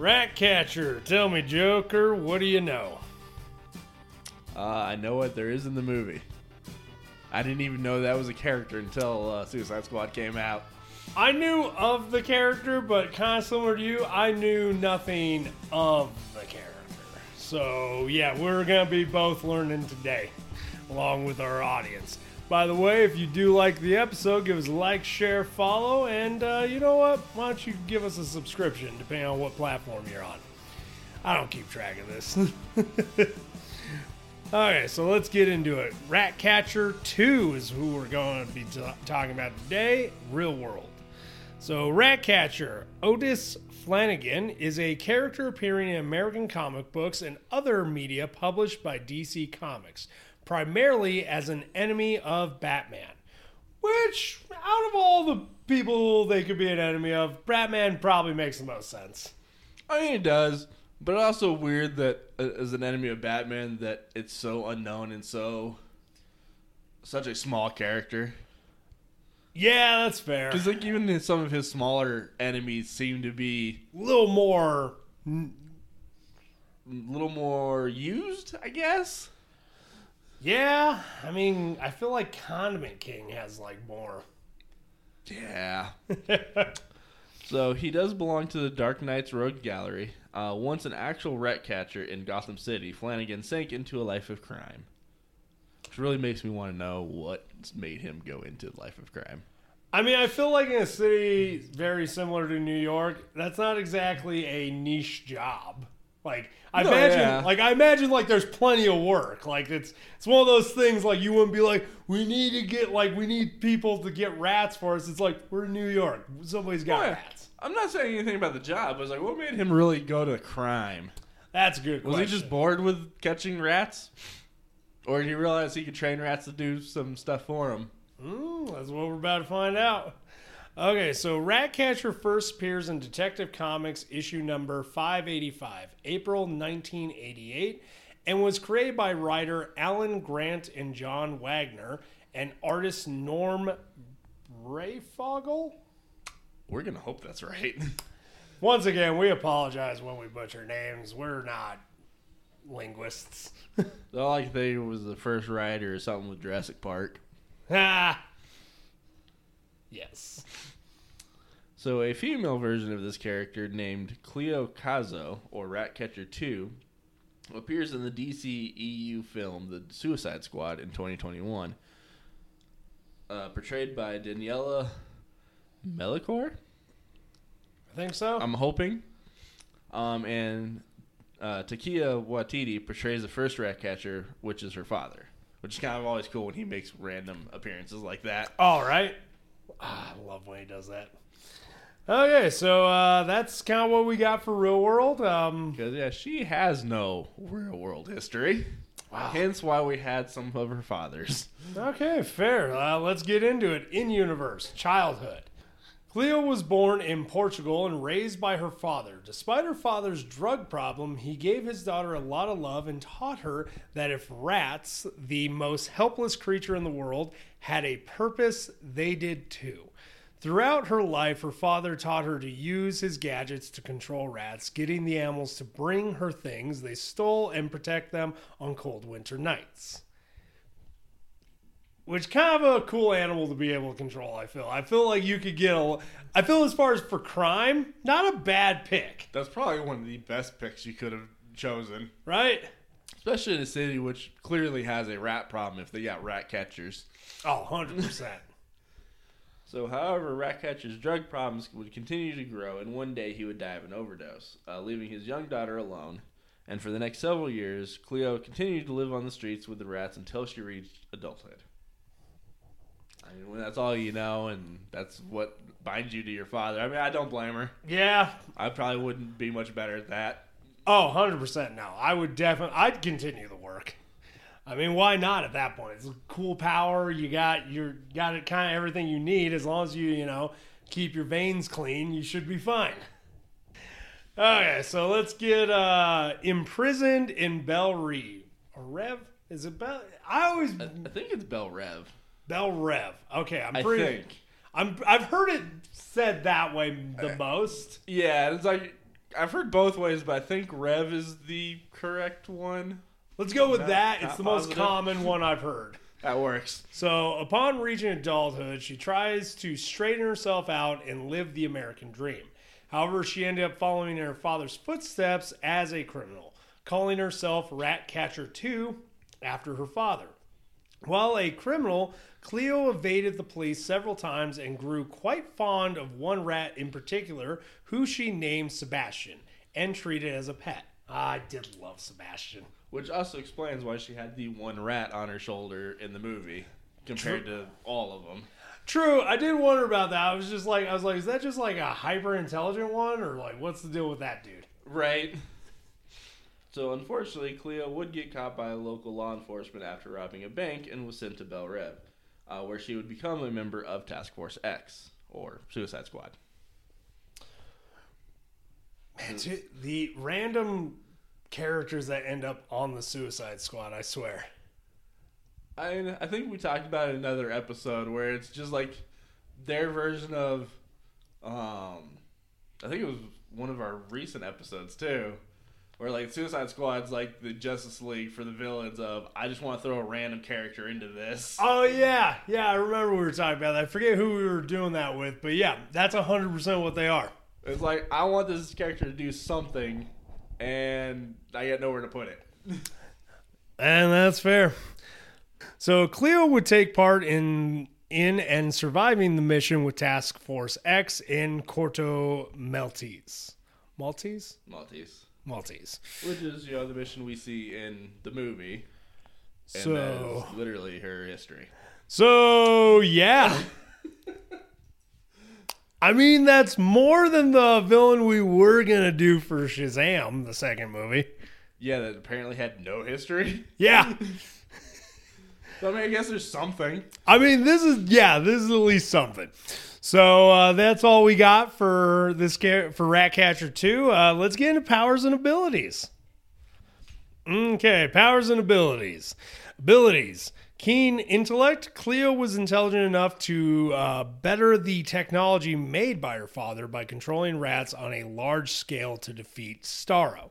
Ratcatcher, tell me, Joker, what do you know? Uh, I know what there is in the movie. I didn't even know that was a character until uh, Suicide Squad came out. I knew of the character, but kind of similar to you, I knew nothing of the character. So, yeah, we're going to be both learning today, along with our audience. By the way, if you do like the episode, give us a like, share, follow, and uh, you know what? Why don't you give us a subscription, depending on what platform you're on? I don't keep track of this. okay, so let's get into it. Ratcatcher 2 is who we're going to be t- talking about today Real World. So, Ratcatcher, Otis Flanagan, is a character appearing in American comic books and other media published by DC Comics primarily as an enemy of Batman. Which, out of all the people they could be an enemy of, Batman probably makes the most sense. I mean, it does, but it's also weird that uh, as an enemy of Batman, that it's so unknown and so such a small character. Yeah, that's fair. Because like even some of his smaller enemies seem to be a little more, a little more used, I guess. Yeah, I mean, I feel like Condiment King has like more. Yeah. so he does belong to the Dark Knight's Rogue Gallery. Uh, once an actual rat catcher in Gotham City, Flanagan sank into a life of crime. Which really makes me want to know what's made him go into life of crime. I mean, I feel like in a city very similar to New York, that's not exactly a niche job. Like I No, imagine, yeah. like I imagine, like there's plenty of work. Like it's it's one of those things. Like you wouldn't be like, we need to get like we need people to get rats for us. It's like we're in New York. Somebody's got What? rats. I'm not saying anything about the job. I was like, what made him really go to crime? That's a good. Was question. he just bored with catching rats? Or did he realize he could train rats to do some stuff for him? Mm, that's what we're about to find out. Okay, so Ratcatcher first appears in Detective Comics issue number 585, April 1988, and was created by writer Alan Grant and John Wagner and artist Norm Breyfogle. We're gonna hope that's right. Once again, we apologize when we butcher names. We're not linguists. All I can think was the first writer or something with Jurassic Park. ah. Yes. So, a female version of this character named Cleo Cazo, or Ratcatcher 2, appears in the DC EU film The Suicide Squad in 2021. Uh, portrayed by Daniela Melchior, I think so. I'm hoping. Um, and uh, Taika Waititi portrays the first Ratcatcher, which is her father. Which is kind of always cool when he makes random appearances like that. All right. Ah, I love when he does that. Okay, so uh, that's kind of what we got for Real World. Um, Because, yeah, she has no real world history. Wow. Hence why we had some of her fathers. okay, fair. Uh, let's get into it. In universe, childhood. Cleo was born in Portugal and raised by her father. Despite her father's drug problem, he gave his daughter a lot of love and taught her that if rats, the most helpless creature in the world, had a purpose, they did too. Throughout her life, her father taught her to use his gadgets to control rats, getting the animals to bring her things they stole and protect them on cold winter nights which kind of a cool animal to be able to control. I feel. I feel like you could get a. I feel as far as for crime, not a bad pick, That's probably one of the best picks you could have chosen. right? Especially in a city which clearly has a rat problem if they got rat catchers. Oh, 100 percent. So, however, Ratcatcher's drug problems would continue to grow, and one day he would die of an overdose, uh, leaving his young daughter alone. And for the next several years, Cleo continued to live on the streets with the rats until she reached adulthood. I mean, when that's all you know, and that's what binds you to your father. I mean, I don't blame her. Yeah. I probably wouldn't be much better at that. Oh, 100 percent. No, I would definitely. I'd continue the work. I mean, why not at that point? It's a cool power. You got your got it kind of everything you need as long as you you know keep your veins clean. You should be fine. Okay, so let's get uh imprisoned in Belle Reve. Or Rev? Is it Bell? I always I, I think it's Bell Rev. Bell Rev. Okay, I'm I pretty. think. I'm. I've heard it said that way the uh, most. Yeah, it's like I've heard both ways, but I think Rev is the correct one. Let's go with Not- that. It's not the most common one I've heard. That works. So, upon reaching adulthood, she tries to straighten herself out and live the American dream. However, she ended up following in her father's footsteps as a criminal, calling herself Ratcatcher 2 after her father. While a criminal, Cleo evaded the police several times and grew quite fond of one rat in particular, who she named Sebastian and treated as a pet. I did love Sebastian. Which also explains why she had the one rat on her shoulder in the movie compared to all of them. True, I did wonder about that. I was just like, I was like, is that just like a hyper intelligent one, or like, what's the deal with that dude? Right. So unfortunately, Cleo would get caught by local law enforcement after robbing a bank and was sent to Belle Reve, uh, where she would become a member of Task Force X or Suicide Squad. Man, the random characters that end up on the Suicide Squad, I swear. I I think we talked about it in another episode where it's just like their version of, um, I think it was one of our recent episodes too, where like Suicide Squad's like the Justice League for the villains of I just want to throw a random character into this. Oh yeah, yeah, I remember we were talking about that. I forget who we were doing that with, but yeah, that's hundred percent what they are. It's like I want this character to do something, and I got nowhere to put it. And that's fair. So Cleo would take part in in and surviving the mission with Task Force X in Corto Maltese. Maltese? Maltese, Maltese. which is you know the mission we see in the movie, and So that is literally her history. So yeah. I mean that's more than the villain we were gonna do for Shazam, the second movie. Yeah, that apparently had no history. Yeah. So I mean, I guess there's something. I mean, this is yeah, this is at least something. So uh, that's all we got for this for Ratcatcher two. Uh, let's get into powers and abilities. Okay, powers and abilities. Abilities. Keen intellect. Cleo was intelligent enough to uh, better the technology made by her father by controlling rats on a large scale to defeat Starro.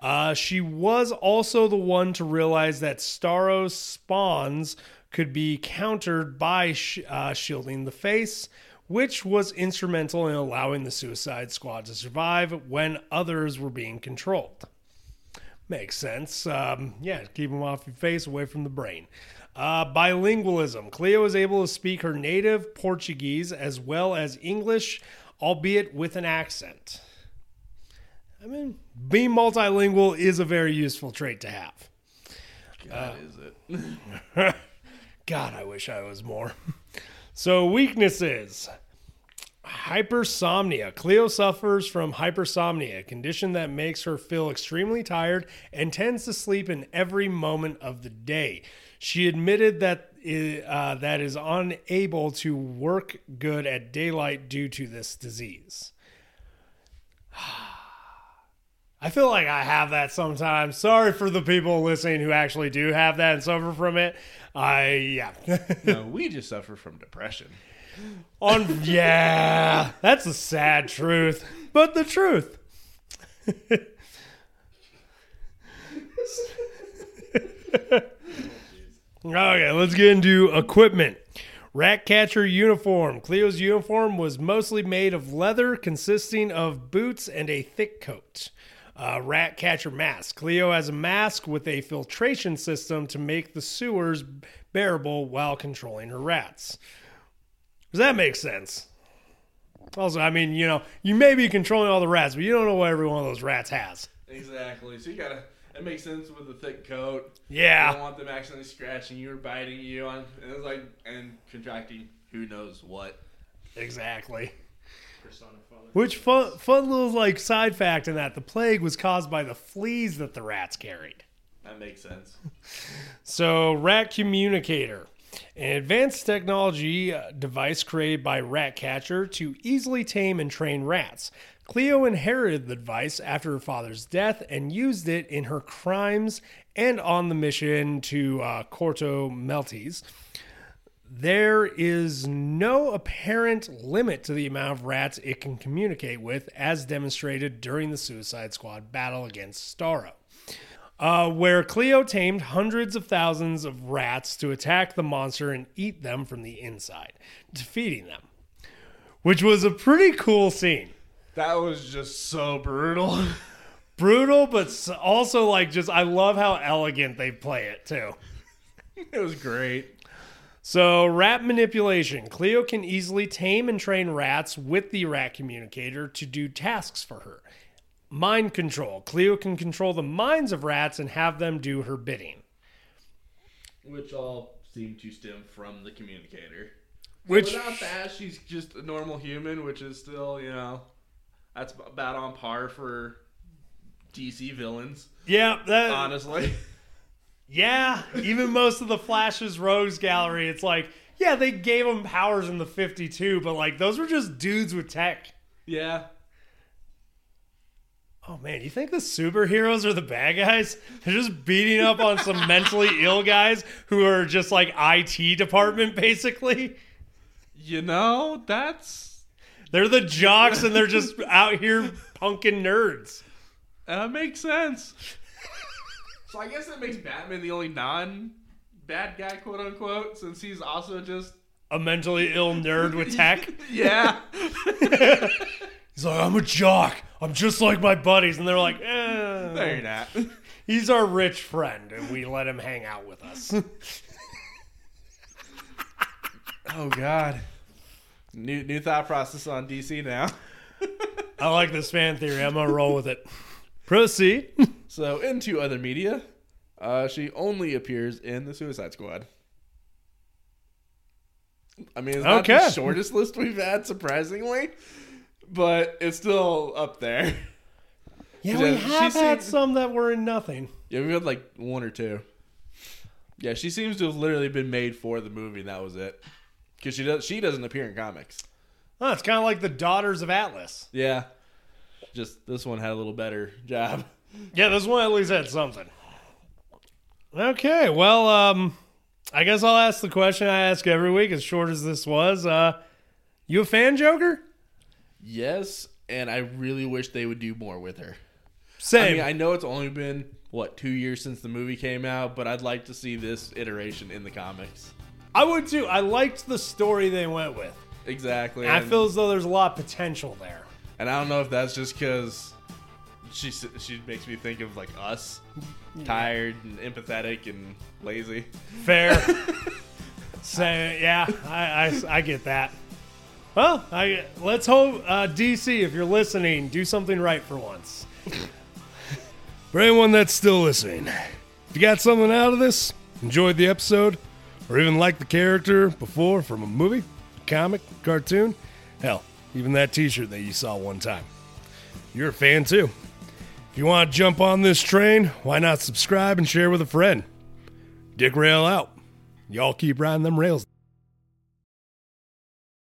Uh, she was also the one to realize that Starro's spawns could be countered by sh- uh, shielding the face, which was instrumental in allowing the Suicide Squad to survive when others were being controlled. Makes sense. Um, yeah, keep them off your face, away from the brain. Uh, bilingualism. Cleo is able to speak her native Portuguese as well as English, albeit with an accent. I mean, being multilingual is a very useful trait to have. God, is it? God, I wish I was more. So, weaknesses hypersomnia. Cleo suffers from hypersomnia, a condition that makes her feel extremely tired and tends to sleep in every moment of the day. She admitted that uh, that is unable to work good at daylight due to this disease. I feel like I have that sometimes. Sorry for the people listening who actually do have that and suffer from it. I yeah. no, we just suffer from depression. On yeah, that's a sad truth, but the truth. okay, let's get into equipment. Ratcatcher uniform. Cleo's uniform was mostly made of leather, consisting of boots and a thick coat. Uh, Ratcatcher mask. Cleo has a mask with a filtration system to make the sewers bearable while controlling her rats. Does that make sense? Also, I mean, you know, you may be controlling all the rats, but you don't know what every one of those rats has. Exactly. So you gotta. It makes sense with the thick coat. You Yeah. don't want them accidentally scratching you or biting you on. And it's like and contracting who knows what. Exactly. Persona. Which fun, fun little like side fact in that the plague was caused by the fleas that the rats carried. That makes sense. So, Rat Communicator, an advanced technology uh, device created by Ratcatcher to easily tame and train rats. Cleo inherited the device after her father's death and used it in her crimes and on the mission to uh, Corto Maltese. there is no apparent limit to the amount of rats it can communicate with, as demonstrated during the Suicide Squad battle against Starro. Uh, where Cleo tamed hundreds of thousands of rats to attack the monster and eat them from the inside, defeating them. Which was a pretty cool scene. That was just so brutal. Brutal, but also like just, I love how elegant they play it too. it was great. So, rat manipulation. Cleo can easily tame and train rats with the rat communicator to do tasks for her. Mind control. Cleo can control the minds of rats and have them do her bidding. Which all seem to stem from the communicator. Which, Without that, she's just a normal human, which is still, you know, that's about on par for DC villains, yeah, that, honestly. yeah. Even most of the Flash's Rogues gallery, it's like, yeah, they gave them powers in the 52, but like those were just dudes with tech. yeah. Oh man, you think the superheroes are the bad guys? They're just beating up on some mentally ill guys who are just like IT department basically. You know, that's. They're the jocks and they're just out here punking nerds. That makes sense. so I guess that makes Batman the only non bad guy, quote unquote, since he's also just. A mentally ill nerd with tech. Yeah. He's like, I'm a jock. I'm just like my buddies. And they're like, eh, no, you're not. He's our rich friend and we let him hang out with us. Oh, God. New, new thought process on DC now. I like this fan theory. I'm going to roll with it. Proceed. So, into other media, uh, she only appears in the Suicide Squad. I mean, it's not Okay. the shortest list we've had, surprisingly, but it's still up there. Yeah, we she have had seemed- some that were in nothing. Yeah, we've had like one or two. Yeah, she seems to have literally been made for the movie, and that was it. Because she does, she doesn't appear in comics. Oh, it's kind of like the Daughters of Atlas. Yeah, just this one had a little better job. Yeah, this one at least had something. Okay, well, um, I guess I'll ask the question I ask every week, as short as this was. Uh, you a fan, Joker? Yes, and I really wish they would do more with her. Same. I mean, I know it's only been what two years since the movie came out, but I'd like to see this iteration in the comics. I would too. I liked the story they went with. Exactly. I and, feel as though there's a lot of potential there. and I don't know if that's just because she she makes me think of like us, tired and empathetic and lazy. Fair. so yeah, I, I, I get that. Well, I let's hope uh, DC, if you're listening, do something right for once. for anyone that's still listening, if you got something out of this, enjoyed the episode, or even liked the character before from a movie, comic, cartoon, hell, even that T-shirt that you saw one time, you're a fan too. If you want to jump on this train, why not subscribe and share with a friend? Dick Rail out. Y'all keep riding them rails.